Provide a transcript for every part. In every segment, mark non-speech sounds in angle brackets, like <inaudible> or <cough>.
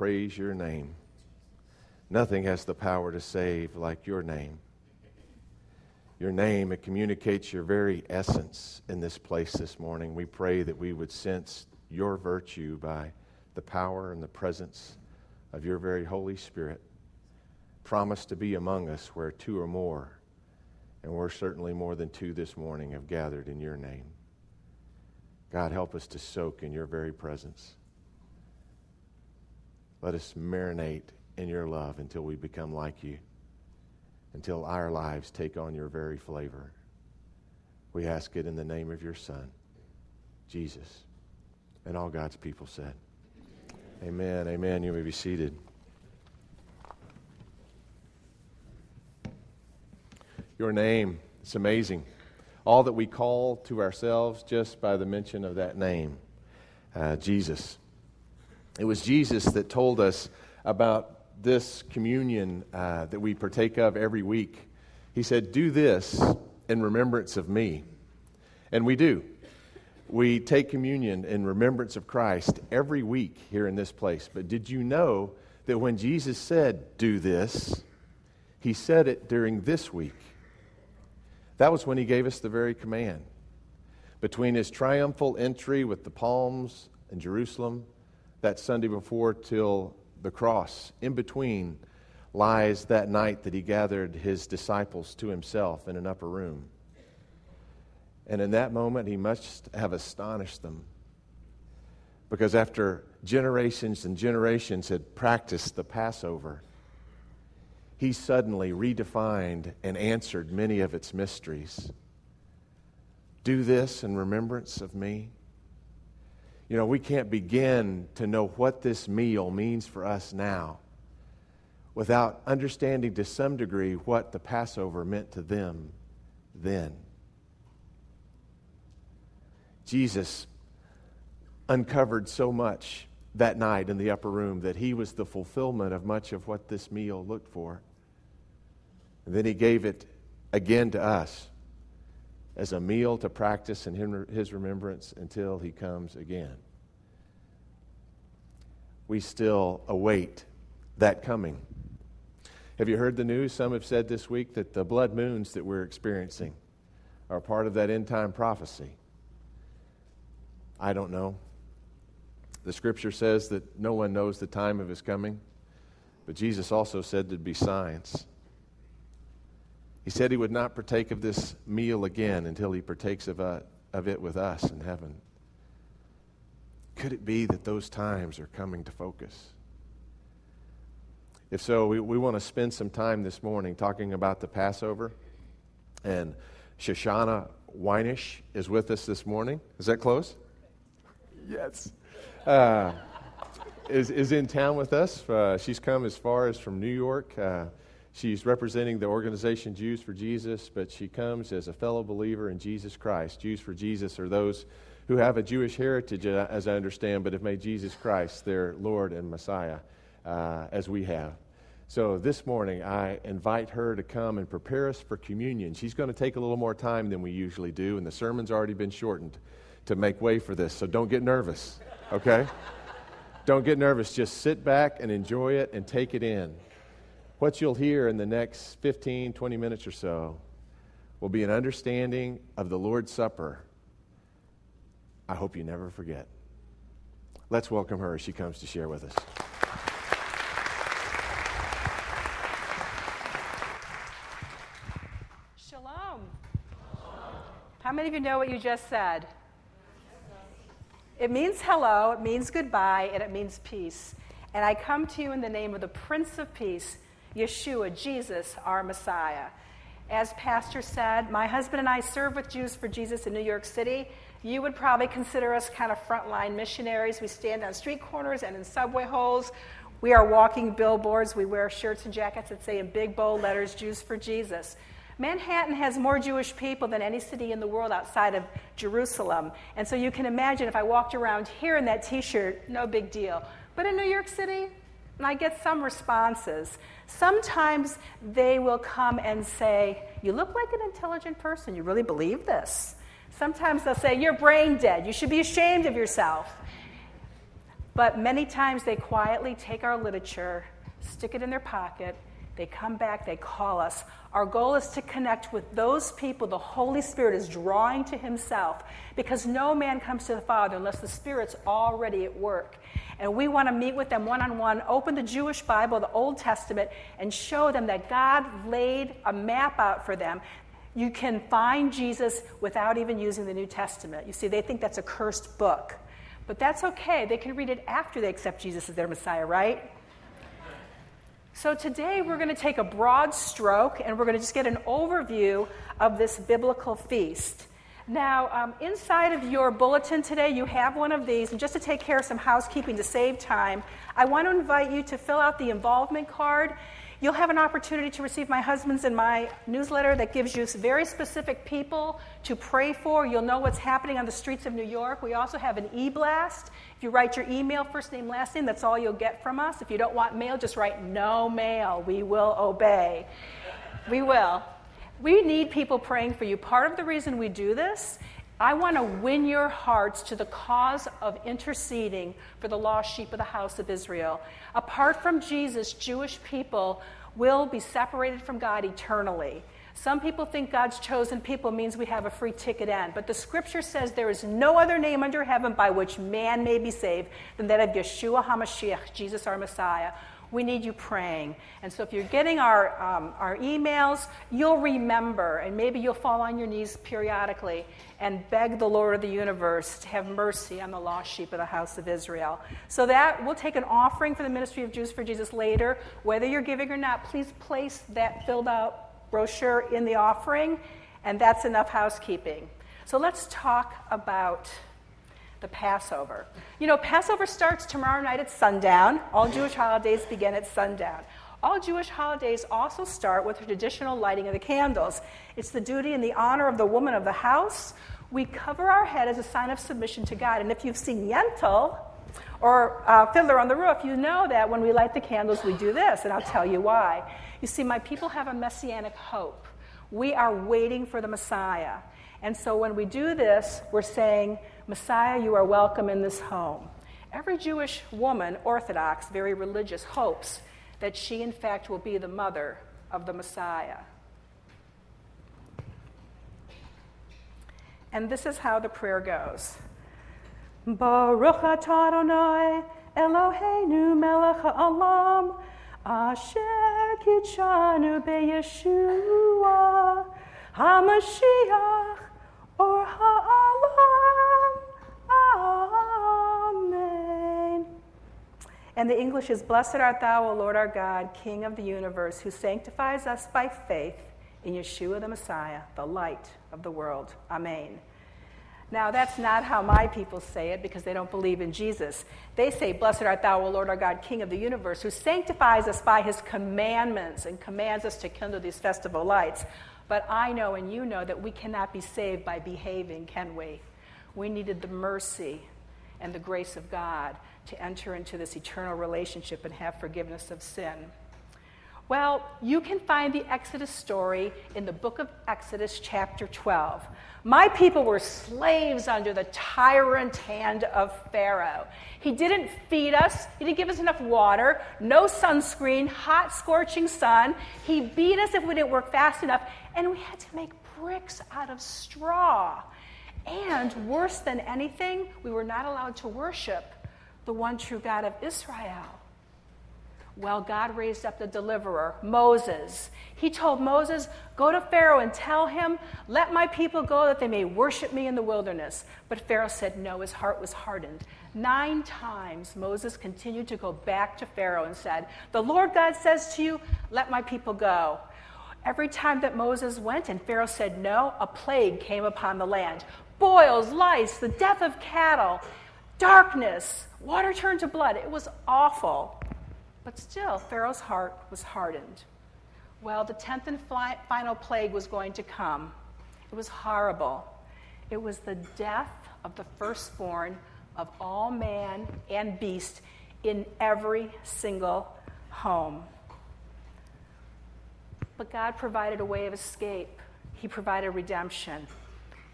praise your name. Nothing has the power to save like your name. Your name, it communicates your very essence in this place this morning. We pray that we would sense your virtue by the power and the presence of your very Holy Spirit. Promise to be among us where two or more, and we're certainly more than two this morning, have gathered in your name. God, help us to soak in your very presence. Let us marinate in your love until we become like you, until our lives take on your very flavor. We ask it in the name of your Son, Jesus. And all God's people said, Amen. Amen. You may be seated. Your name, it's amazing. All that we call to ourselves just by the mention of that name, uh, Jesus. It was Jesus that told us about this communion uh, that we partake of every week. He said, Do this in remembrance of me. And we do. We take communion in remembrance of Christ every week here in this place. But did you know that when Jesus said, Do this, he said it during this week? That was when he gave us the very command. Between his triumphal entry with the palms in Jerusalem that Sunday before till the cross, in between lies that night that he gathered his disciples to himself in an upper room. And in that moment, he must have astonished them. Because after generations and generations had practiced the Passover, he suddenly redefined and answered many of its mysteries. Do this in remembrance of me. You know, we can't begin to know what this meal means for us now without understanding to some degree what the Passover meant to them then. Jesus uncovered so much that night in the upper room that he was the fulfillment of much of what this meal looked for. And then he gave it again to us as a meal to practice in his remembrance until he comes again. We still await that coming. Have you heard the news? Some have said this week that the blood moons that we're experiencing are part of that end time prophecy. I don't know. The scripture says that no one knows the time of his coming, but Jesus also said there'd be signs. He said he would not partake of this meal again until he partakes of, uh, of it with us in heaven. Could it be that those times are coming to focus? If so, we, we want to spend some time this morning talking about the Passover. And Shoshana Weinish is with us this morning. Is that close? Yes. Uh, is, is in town with us. Uh, she's come as far as from New York. She's representing the organization Jews for Jesus, but she comes as a fellow believer in Jesus Christ. Jews for Jesus are those who have a Jewish heritage, uh, as I understand, but have made Jesus Christ their Lord and Messiah, uh, as we have. So this morning, I invite her to come and prepare us for communion. She's going to take a little more time than we usually do, and the sermon's already been shortened to make way for this. So don't get nervous, okay? <laughs> don't get nervous. Just sit back and enjoy it and take it in. What you'll hear in the next 15, 20 minutes or so will be an understanding of the Lord's Supper. I hope you never forget. Let's welcome her as she comes to share with us. Shalom. How many of you know what you just said? It means hello, it means goodbye, and it means peace. And I come to you in the name of the Prince of Peace Yeshua, Jesus, our Messiah. As Pastor said, my husband and I serve with Jews for Jesus in New York City. You would probably consider us kind of frontline missionaries. We stand on street corners and in subway holes. We are walking billboards. We wear shirts and jackets that say in big bold letters, Jews for Jesus. Manhattan has more Jewish people than any city in the world outside of Jerusalem. And so you can imagine if I walked around here in that t shirt, no big deal. But in New York City, I get some responses. Sometimes they will come and say, You look like an intelligent person. You really believe this. Sometimes they'll say, You're brain dead. You should be ashamed of yourself. But many times they quietly take our literature, stick it in their pocket, they come back, they call us. Our goal is to connect with those people the Holy Spirit is drawing to Himself because no man comes to the Father unless the Spirit's already at work. And we want to meet with them one on one, open the Jewish Bible, the Old Testament, and show them that God laid a map out for them. You can find Jesus without even using the New Testament. You see, they think that's a cursed book. But that's okay. They can read it after they accept Jesus as their Messiah, right? So today we're going to take a broad stroke and we're going to just get an overview of this biblical feast. Now, um, inside of your bulletin today, you have one of these, and just to take care of some housekeeping to save time, I want to invite you to fill out the involvement card. You'll have an opportunity to receive my husband's and my newsletter that gives you very specific people to pray for. You'll know what's happening on the streets of New York. We also have an e blast. If you write your email, first name, last name, that's all you'll get from us. If you don't want mail, just write no mail. We will obey. We will. We need people praying for you. Part of the reason we do this I want to win your hearts to the cause of interceding for the lost sheep of the house of Israel. Apart from Jesus, Jewish people will be separated from God eternally. Some people think God's chosen people means we have a free ticket in, but the scripture says there is no other name under heaven by which man may be saved than that of Yeshua HaMashiach, Jesus our Messiah we need you praying. And so if you're getting our, um, our emails, you'll remember, and maybe you'll fall on your knees periodically and beg the Lord of the universe to have mercy on the lost sheep of the house of Israel. So that we'll take an offering for the ministry of Jews for Jesus later. Whether you're giving or not, please place that filled out brochure in the offering, and that's enough housekeeping. So let's talk about the Passover. You know, Passover starts tomorrow night at sundown. All Jewish holidays begin at sundown. All Jewish holidays also start with the traditional lighting of the candles. It's the duty and the honor of the woman of the house. We cover our head as a sign of submission to God. And if you've seen Yentl or uh, Fiddler on the Roof, you know that when we light the candles, we do this, and I'll tell you why. You see, my people have a messianic hope. We are waiting for the Messiah. And so when we do this, we're saying, Messiah, you are welcome in this home. Every Jewish woman, Orthodox, very religious, hopes that she, in fact, will be the mother of the Messiah. And this is how the prayer goes Baruch atah Eloheinu melech ha'olam asher kitshanu beyeshua HaMashiach or ha'olam. And the English is Blessed art thou, O Lord our God, King of the universe, who sanctifies us by faith in Yeshua the Messiah, the light of the world. Amen. Now, that's not how my people say it because they don't believe in Jesus. They say, Blessed art thou, O Lord our God, King of the universe, who sanctifies us by his commandments and commands us to kindle these festival lights. But I know and you know that we cannot be saved by behaving, can we? We needed the mercy and the grace of God to enter into this eternal relationship and have forgiveness of sin. Well, you can find the Exodus story in the book of Exodus, chapter 12. My people were slaves under the tyrant hand of Pharaoh. He didn't feed us, he didn't give us enough water, no sunscreen, hot, scorching sun. He beat us if we didn't work fast enough, and we had to make bricks out of straw. And worse than anything, we were not allowed to worship the one true God of Israel. Well, God raised up the deliverer, Moses. He told Moses, Go to Pharaoh and tell him, Let my people go that they may worship me in the wilderness. But Pharaoh said no, his heart was hardened. Nine times Moses continued to go back to Pharaoh and said, The Lord God says to you, Let my people go. Every time that Moses went and Pharaoh said no, a plague came upon the land boils, lice, the death of cattle, darkness, water turned to blood. It was awful. But still, Pharaoh's heart was hardened. Well, the tenth and final plague was going to come. It was horrible. It was the death of the firstborn of all man and beast in every single home. But God provided a way of escape, He provided redemption.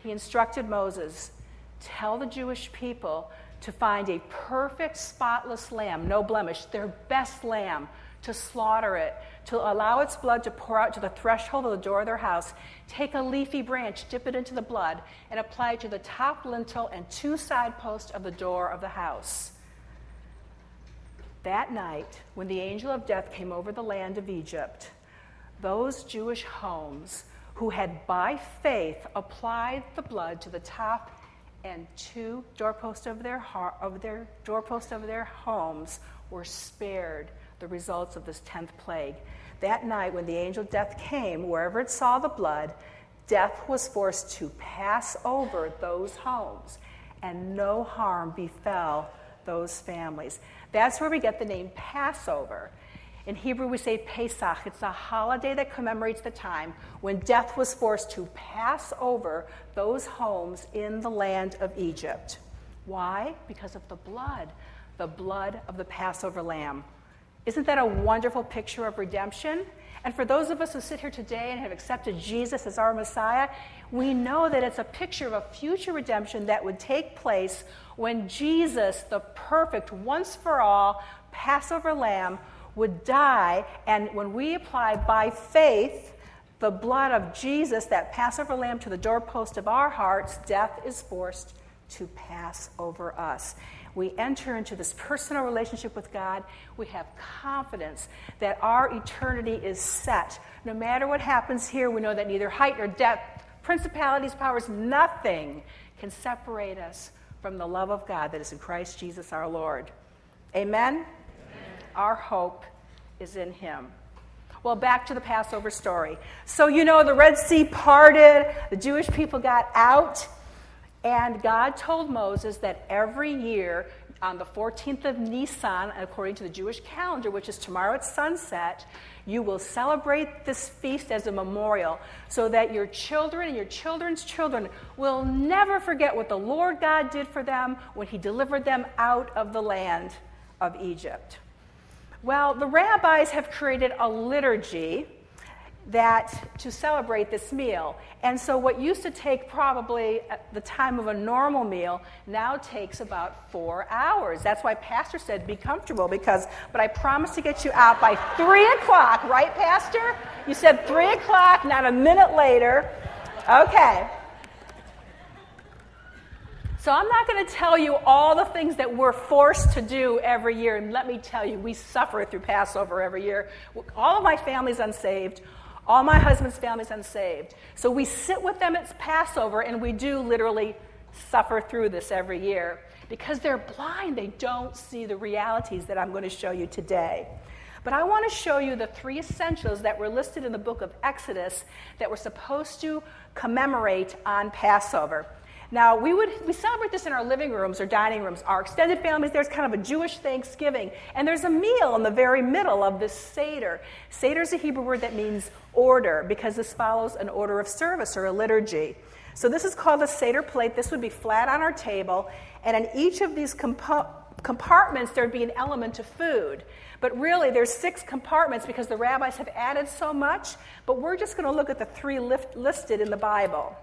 He instructed Moses tell the Jewish people to find a perfect, spotless lamb, no blemish, their best lamb, to slaughter it, to allow its blood to pour out to the threshold of the door of their house. Take a leafy branch, dip it into the blood, and apply it to the top lintel and two side posts of the door of the house. That night, when the angel of death came over the land of Egypt, those Jewish homes who had by faith applied the blood to the top and two doorposts of their, of their doorposts of their homes were spared the results of this 10th plague. That night, when the angel death came, wherever it saw the blood, death was forced to pass over those homes, and no harm befell those families. That's where we get the name Passover. In Hebrew, we say Pesach. It's a holiday that commemorates the time when death was forced to pass over those homes in the land of Egypt. Why? Because of the blood, the blood of the Passover lamb. Isn't that a wonderful picture of redemption? And for those of us who sit here today and have accepted Jesus as our Messiah, we know that it's a picture of a future redemption that would take place when Jesus, the perfect, once for all Passover lamb, would die. And when we apply by faith the blood of Jesus, that Passover lamb, to the doorpost of our hearts, death is forced to pass over us. We enter into this personal relationship with God. We have confidence that our eternity is set. No matter what happens here, we know that neither height nor depth, principalities, powers, nothing can separate us from the love of God that is in Christ Jesus our Lord. Amen? Our hope is in him. Well, back to the Passover story. So, you know, the Red Sea parted, the Jewish people got out, and God told Moses that every year on the 14th of Nisan, according to the Jewish calendar, which is tomorrow at sunset, you will celebrate this feast as a memorial so that your children and your children's children will never forget what the Lord God did for them when He delivered them out of the land of Egypt. Well, the rabbis have created a liturgy that to celebrate this meal. And so what used to take probably uh, the time of a normal meal now takes about four hours. That's why Pastor said be comfortable because, but I promise to get you out by three o'clock, right, Pastor? You said three o'clock, not a minute later. Okay. So I'm not going to tell you all the things that we're forced to do every year. And let me tell you, we suffer through Passover every year. All of my family's unsaved. All my husband's family's unsaved. So we sit with them at Passover and we do literally suffer through this every year because they're blind. They don't see the realities that I'm going to show you today. But I want to show you the three essentials that were listed in the book of Exodus that we're supposed to commemorate on Passover. Now, we would we celebrate this in our living rooms or dining rooms. Our extended families, there's kind of a Jewish Thanksgiving, and there's a meal in the very middle of this Seder. Seder is a Hebrew word that means order because this follows an order of service or a liturgy. So this is called a Seder plate. This would be flat on our table, and in each of these compo- compartments, there'd be an element of food. But really, there's six compartments because the rabbis have added so much, but we're just going to look at the three lift- listed in the Bible.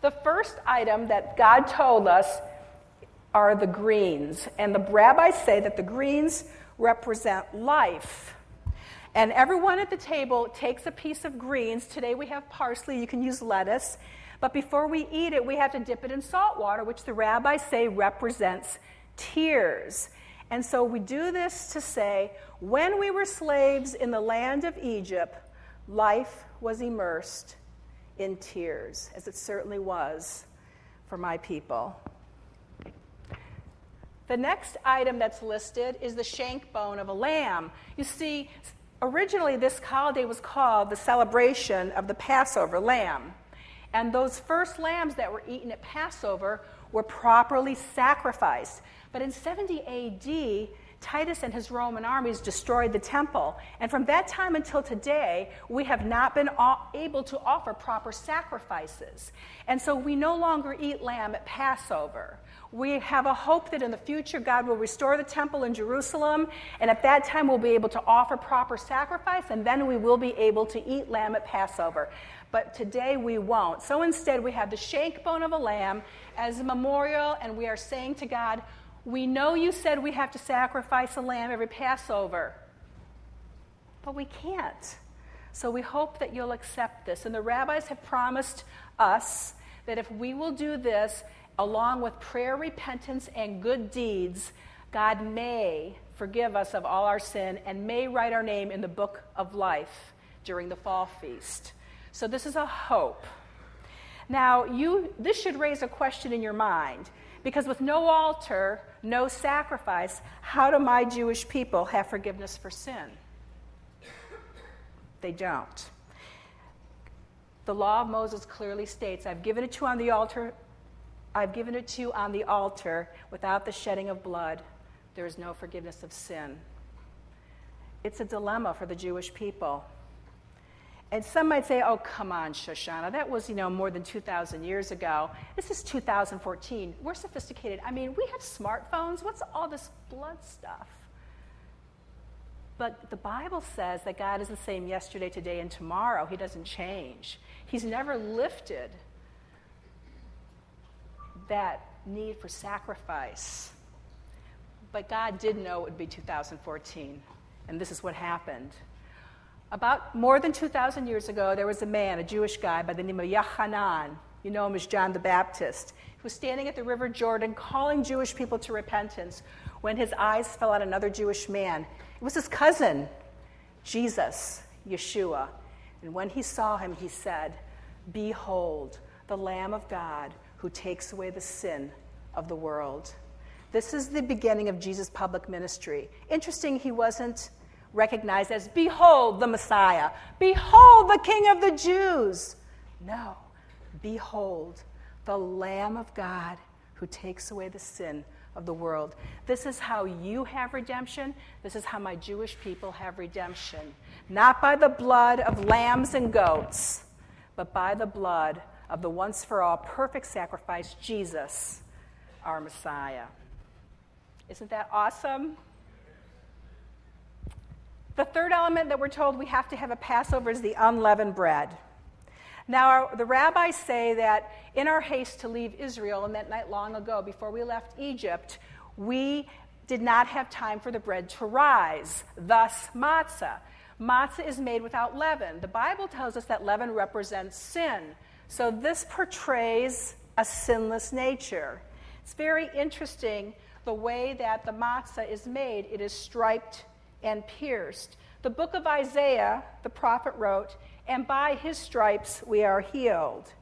The first item that God told us are the greens. And the rabbis say that the greens represent life. And everyone at the table takes a piece of greens. Today we have parsley, you can use lettuce. But before we eat it, we have to dip it in salt water, which the rabbis say represents tears. And so we do this to say, when we were slaves in the land of Egypt, life was immersed in tears, as it certainly was for my people. The next item that's listed is the shank bone of a lamb. You see, originally this holiday was called the celebration of the Passover lamb. And those first lambs that were eaten at Passover were properly sacrificed. But in 70 AD, Titus and his Roman armies destroyed the temple. And from that time until today, we have not been able to offer proper sacrifices. And so we no longer eat lamb at Passover. We have a hope that in the future God will restore the temple in Jerusalem, and at that time we'll be able to offer proper sacrifice, and then we will be able to eat lamb at Passover. But today we won't. So instead, we have the shank bone of a lamb as a memorial, and we are saying to God, We know you said we have to sacrifice a lamb every Passover, but we can't. So we hope that you'll accept this. And the rabbis have promised us that if we will do this, along with prayer, repentance, and good deeds, God may forgive us of all our sin and may write our name in the book of life during the fall feast. So this is a hope. Now, you, this should raise a question in your mind because with no altar, no sacrifice, how do my Jewish people have forgiveness for sin? They don't. The law of Moses clearly states, I've given it to you on the altar, I've given it to you on the altar without the shedding of blood. There is no forgiveness of sin. It's a dilemma for the Jewish people. And some might say, oh, come on, Shoshana, that was, you know, more than 2,000 years ago. This is 2014. We're sophisticated. I mean, we have smartphones. What's all this blood stuff? But the Bible says that God is the same yesterday, today, and tomorrow. He doesn't change. He's never lifted that need for sacrifice. But God did know it would be 2014, and this is what happened. About more than 2,000 years ago, there was a man, a Jewish guy by the name of Yochanan. You know him as John the Baptist. He was standing at the River Jordan calling Jewish people to repentance when his eyes fell on another Jewish man. It was his cousin, Jesus, Yeshua. And when he saw him, he said, Behold, the Lamb of God who takes away the sin of the world. This is the beginning of Jesus' public ministry. Interesting, he wasn't recognized as, Behold the Messiah, behold the King of the Jews. No, behold the Lamb of God who takes away the sin of the world. This is how you have redemption. This is how my Jewish people have redemption. Not by the blood of lambs and goats, but by the blood of the once for all perfect sacrifice, Jesus, our Messiah. Isn't that awesome? The third element that we're told we have to have a Passover is the unleavened bread. Now, our, the rabbis say that in our haste to leave Israel, and that night long ago, before we left Egypt, we did not have time for the bread to rise, thus, matzah. Matzah is made without leaven. The Bible tells us that leaven represents sin. So, this portrays a sinless nature. It's very interesting the way that the matzah is made. It is striped and pierced. The book of Isaiah, the prophet wrote, and by his stripes we are healed.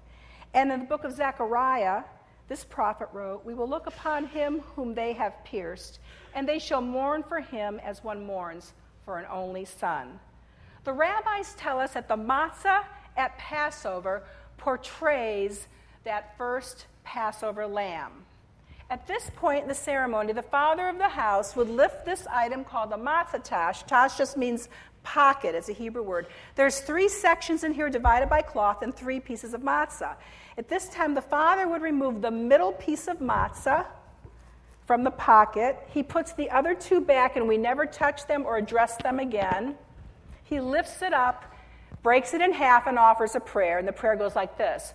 And in the book of Zechariah, this prophet wrote, We will look upon him whom they have pierced, and they shall mourn for him as one mourns for an only son. The rabbis tell us that the matzah at Passover portrays that first Passover lamb. At this point in the ceremony, the father of the house would lift this item called the matzah tash. Tash just means pocket, it's a Hebrew word. There's three sections in here divided by cloth and three pieces of matzah. At this time, the father would remove the middle piece of matzah from the pocket. He puts the other two back, and we never touch them or address them again. He lifts it up, breaks it in half, and offers a prayer. And the prayer goes like this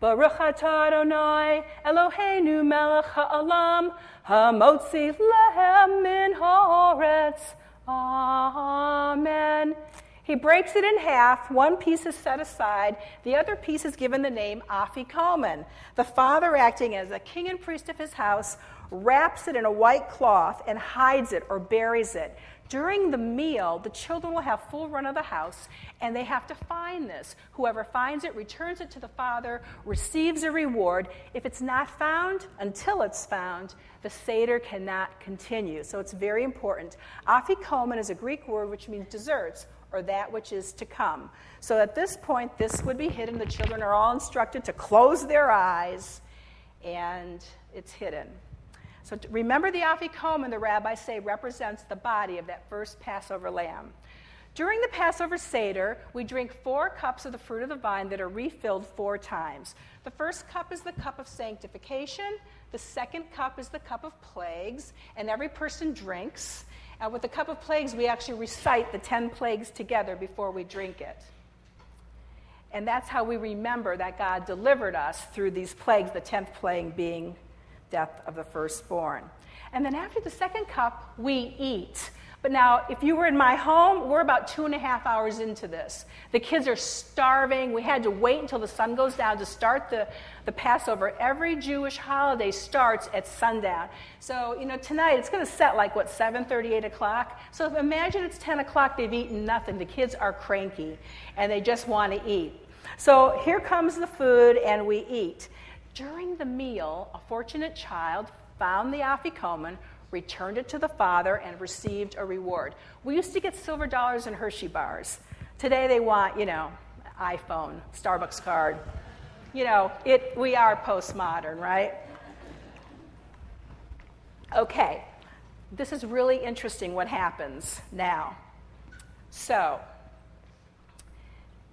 Baruch atah Adonai Eloheinu melech ha'olam hamotzi lehem min haaretz. Amen. He breaks it in half. One piece is set aside. The other piece is given the name Afikomen. The father, acting as a king and priest of his house, wraps it in a white cloth and hides it or buries it during the meal, the children will have full run of the house, and they have to find this. Whoever finds it returns it to the father, receives a reward. If it's not found, until it's found, the Seder cannot continue. So it's very important. Afikomen is a Greek word which means desserts, or that which is to come. So at this point, this would be hidden. The children are all instructed to close their eyes, and it's hidden. So remember the afikomen, the rabbis say, represents the body of that first Passover lamb. During the Passover Seder, we drink four cups of the fruit of the vine that are refilled four times. The first cup is the cup of sanctification, The second cup is the cup of plagues, and every person drinks. And with the cup of plagues, we actually recite the 10 plagues together before we drink it. And that's how we remember that God delivered us through these plagues, the 10th plague being death of the firstborn. And then after the second cup, we eat. But now, if you were in my home, we're about two and a half hours into this. The kids are starving. We had to wait until the sun goes down to start the, the Passover. Every Jewish holiday starts at sundown. So, you know, tonight it's going to set like, what, 7 8 o'clock? So imagine it's 10 o'clock, they've eaten nothing. The kids are cranky and they just want to eat. So here comes the food and we eat. During the meal, a fortunate child found the afikoman, returned it to the father, and received a reward. We used to get silver dollars and Hershey bars. Today they want, you know, iPhone, Starbucks card. You know, it, we are postmodern, right? Okay, this is really interesting what happens now. So,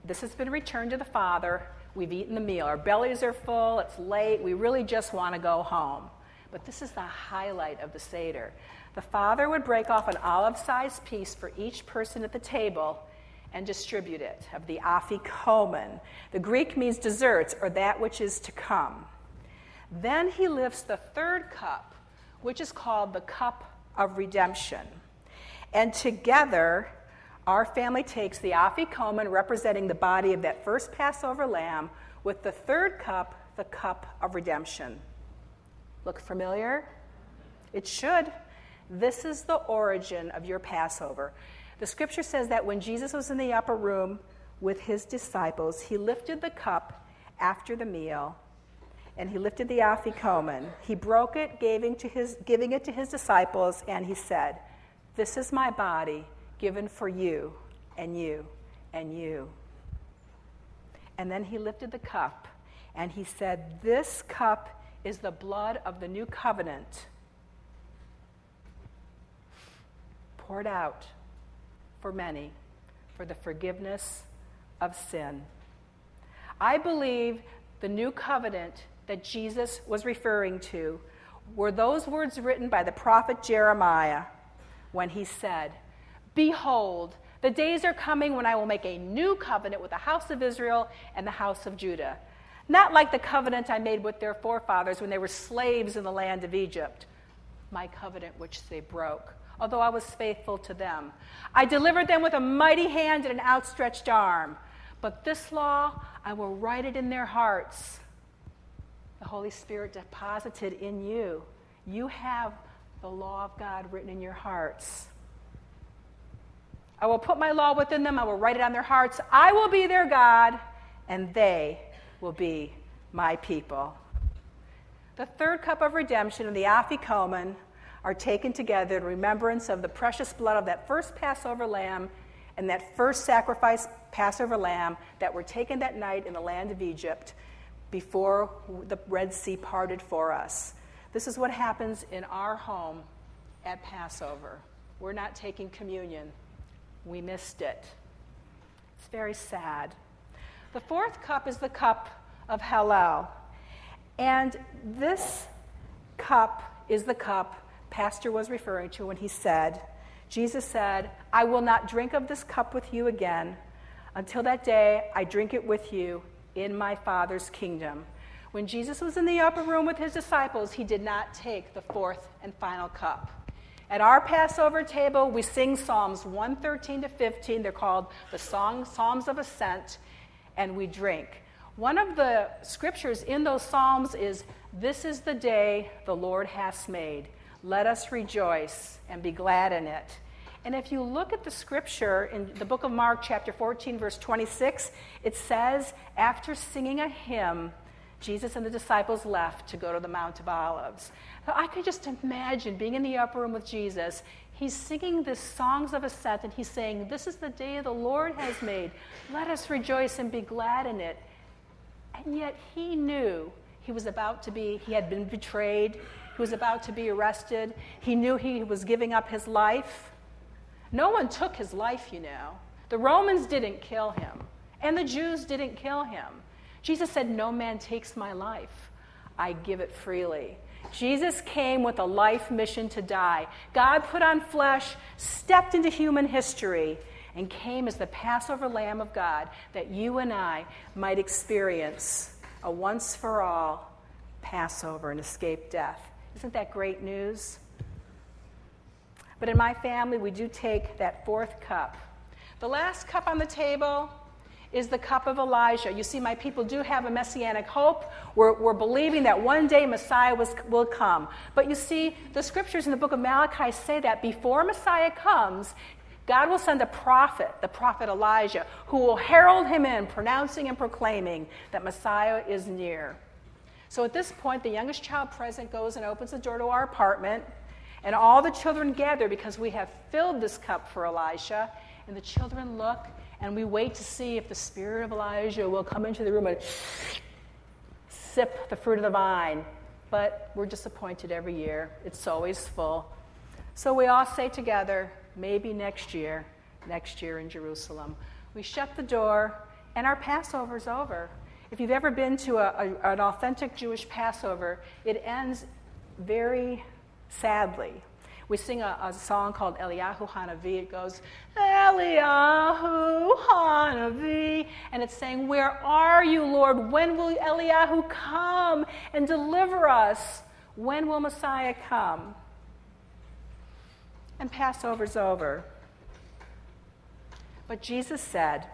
this has been returned to the Father. We've eaten the meal. Our bellies are full. It's late. We really just want to go home. But this is the highlight of the Seder. The father would break off an olive sized piece for each person at the table and distribute it, of the afikomen. The Greek means desserts, or that which is to come. Then he lifts the third cup, which is called the cup of redemption. And together, our family takes the afikomen, representing the body of that first Passover lamb, with the third cup, the cup of redemption. Look familiar? It should. This is the origin of your Passover. The scripture says that when Jesus was in the upper room with his disciples, he lifted the cup after the meal and he lifted the afikomen. He broke it, giving, to his, giving it to his disciples, and he said, This is my body given for you and you and you. And then he lifted the cup and he said, This cup is the blood of the new covenant poured out for many for the forgiveness of sin. I believe the new covenant that Jesus was referring to were those words written by the prophet Jeremiah when he said, Behold, the days are coming when I will make a new covenant with the house of Israel and the house of Judah not like the covenant I made with their forefathers when they were slaves in the land of Egypt, my covenant which they broke, although I was faithful to them. I delivered them with a mighty hand and an outstretched arm. But this law, I will write it in their hearts. The Holy Spirit deposited in you. You have the law of God written in your hearts. I will put my law within them. I will write it on their hearts. I will be their God, and they will be my people. The third cup of redemption and the afikomen are taken together in remembrance of the precious blood of that first Passover lamb and that first sacrifice Passover lamb that were taken that night in the land of Egypt before the Red Sea parted for us. This is what happens in our home at Passover. We're not taking communion. We missed it. It's very sad. The fourth cup is the cup of Hallel. And this cup is the cup Pastor was referring to when he said, Jesus said, I will not drink of this cup with you again until that day I drink it with you in my Father's kingdom. When Jesus was in the upper room with his disciples, he did not take the fourth and final cup. At our Passover table, we sing Psalms 113 to 15. They're called the song, Psalms of Ascent and we drink. One of the scriptures in those Psalms is This is the day the Lord has made. Let us rejoice and be glad in it. And if you look at the scripture in the book of Mark, chapter 14, verse 26, it says, after singing a hymn, Jesus and the disciples left to go to the Mount of Olives. So I could just imagine being in the upper room with Jesus. He's singing the songs of ascent and he's saying, This is the day the Lord has made. Let us rejoice and be glad in it. And yet he knew he was about to be, he had been betrayed, he was about to be arrested, he knew he was giving up his life. No one took his life, you know. The Romans didn't kill him, and the Jews didn't kill him. Jesus said, No man takes my life, I give it freely. Jesus came with a life mission to die. God put on flesh, stepped into human history, and came as the Passover Lamb of God that you and I might experience a once for all Passover and escape death. Isn't that great news? But in my family, we do take that fourth cup. The last cup on the table is the cup of Elijah. You see, my people do have a messianic hope. We're, we're believing that one day Messiah was, will come. But you see, the scriptures in the book of Malachi say that before Messiah comes, God will send a prophet, the prophet Elijah, who will herald him in, pronouncing and proclaiming that Messiah is near. So at this point, the youngest child present goes and opens the door to our apartment, and all the children gather because we have filled this cup for Elisha. And the children look, and we wait to see if the spirit of Elijah will come into the room and sip the fruit of the vine. But we're disappointed every year, it's always full. So we all say together, maybe next year, next year in Jerusalem. We shut the door, and our Passover's over. If you've ever been to a, a, an authentic Jewish Passover, it ends very sadly. We sing a, a song called Eliyahu Hanavi. It goes, Eliyahu Hanavi. And it's saying, Where are you, Lord? When will Eliyahu come and deliver us? When will Messiah come? and Passover's over. But Jesus said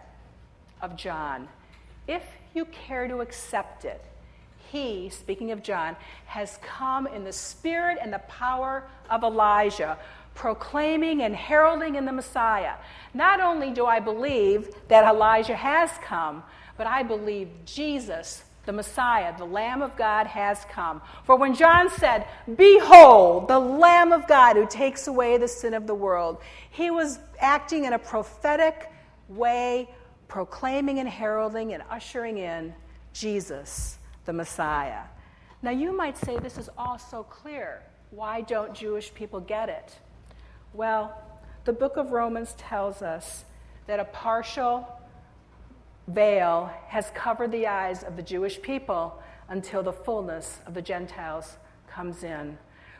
of John, If you care to accept it, he, speaking of John, has come in the spirit and the power of Elijah, proclaiming and heralding in the Messiah. Not only do I believe that Elijah has come, but I believe Jesus the Messiah, the Lamb of God, has come. For when John said, Behold, the Lamb of God who takes away the sin of the world, he was acting in a prophetic way, proclaiming and heralding and ushering in Jesus, the Messiah. Now, you might say this is all so clear. Why don't Jewish people get it? Well, the book of Romans tells us that a partial veil has covered the eyes of the Jewish people until the fullness of the Gentiles comes in.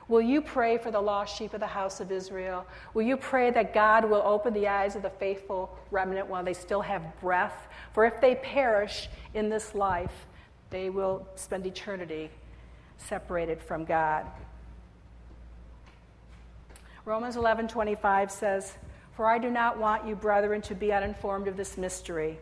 Will you pray for the lost sheep of the house of Israel? Will you pray that God will open the eyes of the faithful remnant while they still have breath? For if they perish in this life, they will spend eternity separated from God. Romans 11:25 says, "For I do not want you brethren to be uninformed of this mystery."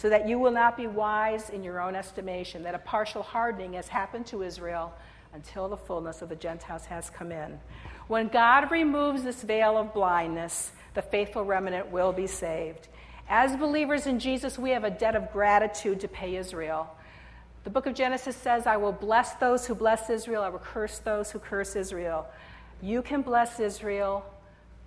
so that you will not be wise in your own estimation, that a partial hardening has happened to Israel until the fullness of the Gentiles has come in. When God removes this veil of blindness, the faithful remnant will be saved. As believers in Jesus, we have a debt of gratitude to pay Israel. The book of Genesis says, I will bless those who bless Israel, I will curse those who curse Israel. You can bless Israel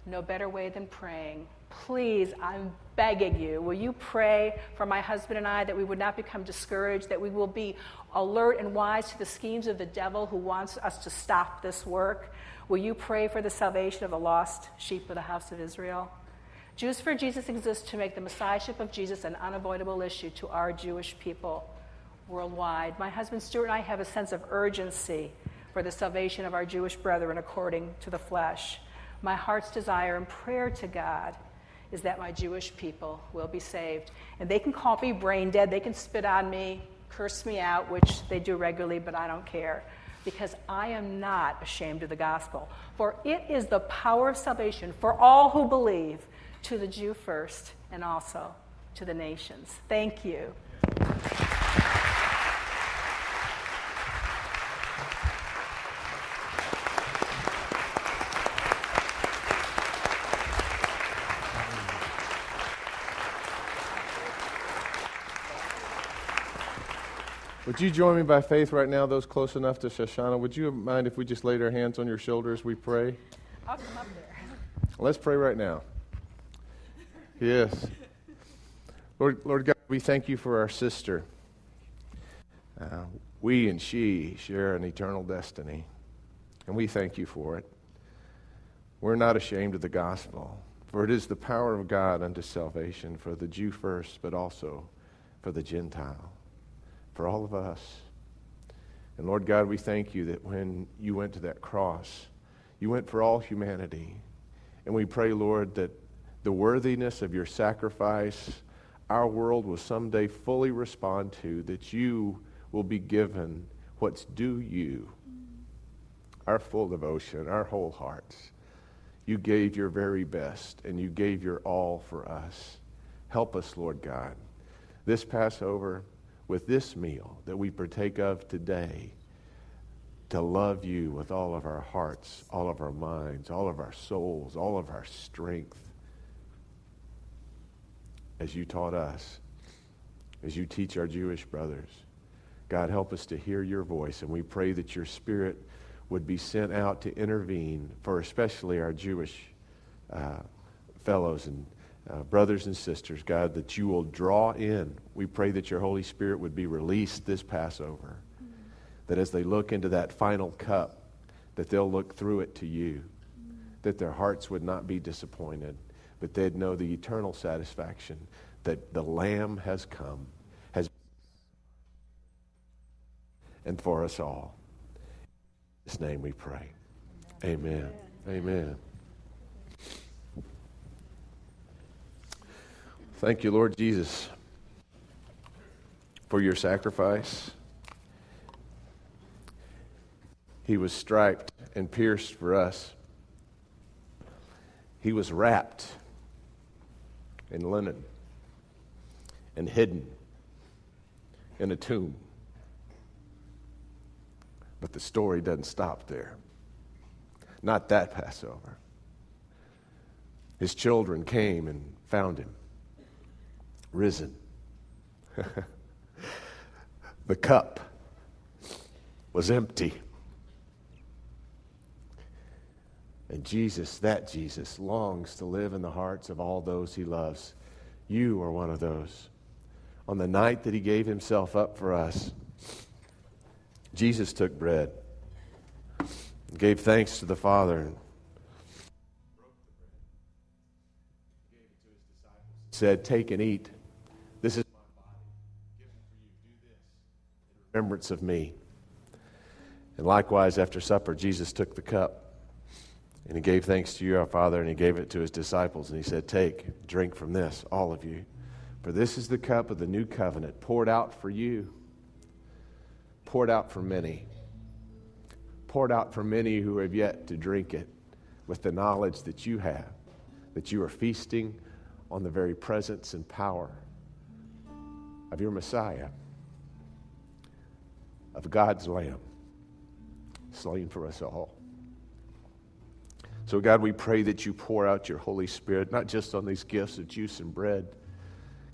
no better way than praying. Please, I'm begging you, will you pray for my husband and I that we would not become discouraged, that we will be alert and wise to the schemes of the devil who wants us to stop this work? Will you pray for the salvation of the lost sheep of the house of Israel? Jews for Jesus exists to make the messiahship of Jesus an unavoidable issue to our Jewish people worldwide. My husband Stuart and I have a sense of urgency for the salvation of our Jewish brethren according to the flesh. My heart's desire and prayer to God is that my Jewish people will be saved. And they can call me brain dead, they can spit on me, curse me out, which they do regularly, but I don't care. Because I am not ashamed of the gospel. For it is the power of salvation for all who believe, to the Jew first, and also to the nations. Thank you. Would you join me by faith right now, those close enough to Shoshana? Would you mind if we just laid our hands on your shoulders? We pray. I'll come up there. Let's pray right now. Yes. Lord, Lord God, we thank you for our sister. Uh, we and she share an eternal destiny, and we thank you for it. We're not ashamed of the gospel, for it is the power of God unto salvation for the Jew first, but also for the Gentile for all of us. And Lord God, we thank you that when you went to that cross, you went for all humanity. And we pray, Lord, that the worthiness of your sacrifice, our world will someday fully respond to, that you will be given what's due you our full devotion, our whole hearts. You gave your very best, and you gave your all for us. Help us, Lord God, this Passover with this meal that we partake of today to love you with all of our hearts, all of our minds, all of our souls, all of our strength, as you taught us, as you teach our Jewish brothers. God, help us to hear your voice, and we pray that your Spirit would be sent out to intervene for especially our Jewish uh, fellows and uh, brothers and sisters, God, that you will draw in. We pray that your Holy Spirit would be released this Passover, mm-hmm. that as they look into that final cup, that they'll look through it to you, mm-hmm. that their hearts would not be disappointed, but they'd know the eternal satisfaction that the Lamb has come, has and for us all. In His name we pray. Amen. Amen. Amen. Thank you, Lord Jesus, for your sacrifice. He was striped and pierced for us. He was wrapped in linen and hidden in a tomb. But the story doesn't stop there. Not that Passover. His children came and found him risen. <laughs> the cup was empty. And Jesus, that Jesus, longs to live in the hearts of all those he loves. You are one of those. On the night that he gave himself up for us, Jesus took bread, gave thanks to the Father, and said, Take and eat. This is my body given for you. Do this in remembrance of me. And likewise, after supper, Jesus took the cup and he gave thanks to you, our Father, and he gave it to his disciples. And he said, Take, drink from this, all of you. For this is the cup of the new covenant poured out for you, poured out for many, poured out for many who have yet to drink it with the knowledge that you have, that you are feasting on the very presence and power of your Messiah, of God's Lamb, slain for us all. So, God, we pray that you pour out your Holy Spirit, not just on these gifts of juice and bread.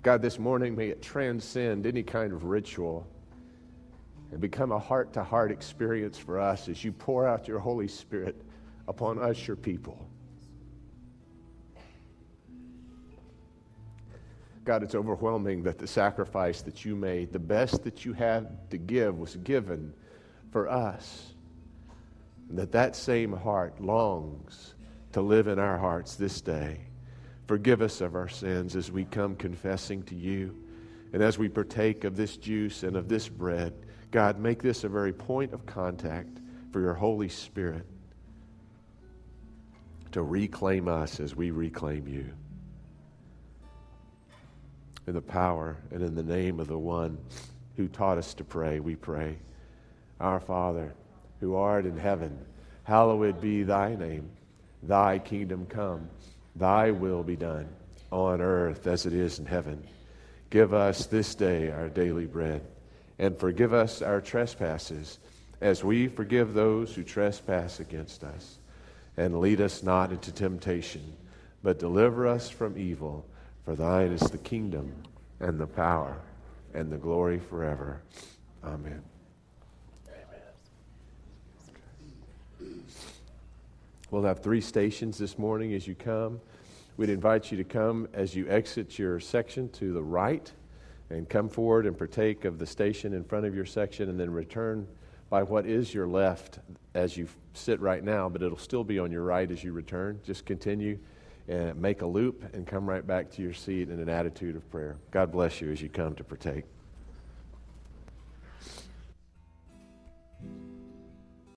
God, this morning, may it transcend any kind of ritual and become a heart to heart experience for us as you pour out your Holy Spirit upon us, your people. God, it's overwhelming that the sacrifice that you made, the best that you had to give, was given for us. And that that same heart longs to live in our hearts this day. Forgive us of our sins as we come confessing to you. And as we partake of this juice and of this bread, God, make this a very point of contact for your Holy Spirit to reclaim us as we reclaim you in the power and in the name of the one who taught us to pray, we pray. Our Father, who art in heaven, hallowed be thy name. Thy kingdom come, thy will be done on earth as it is in heaven. Give us this day our daily bread, and forgive us our trespasses as we forgive those who trespass against us. And lead us not into temptation, but deliver us from evil. For thine is the kingdom and the power and the glory forever. Amen. We'll have three stations this morning as you come. We'd invite you to come as you exit your section to the right and come forward and partake of the station in front of your section and then return by what is your left as you sit right now, but it'll still be on your right as you return. Just continue and make a loop and come right back to your seat in an attitude of prayer. God bless you as you come to partake.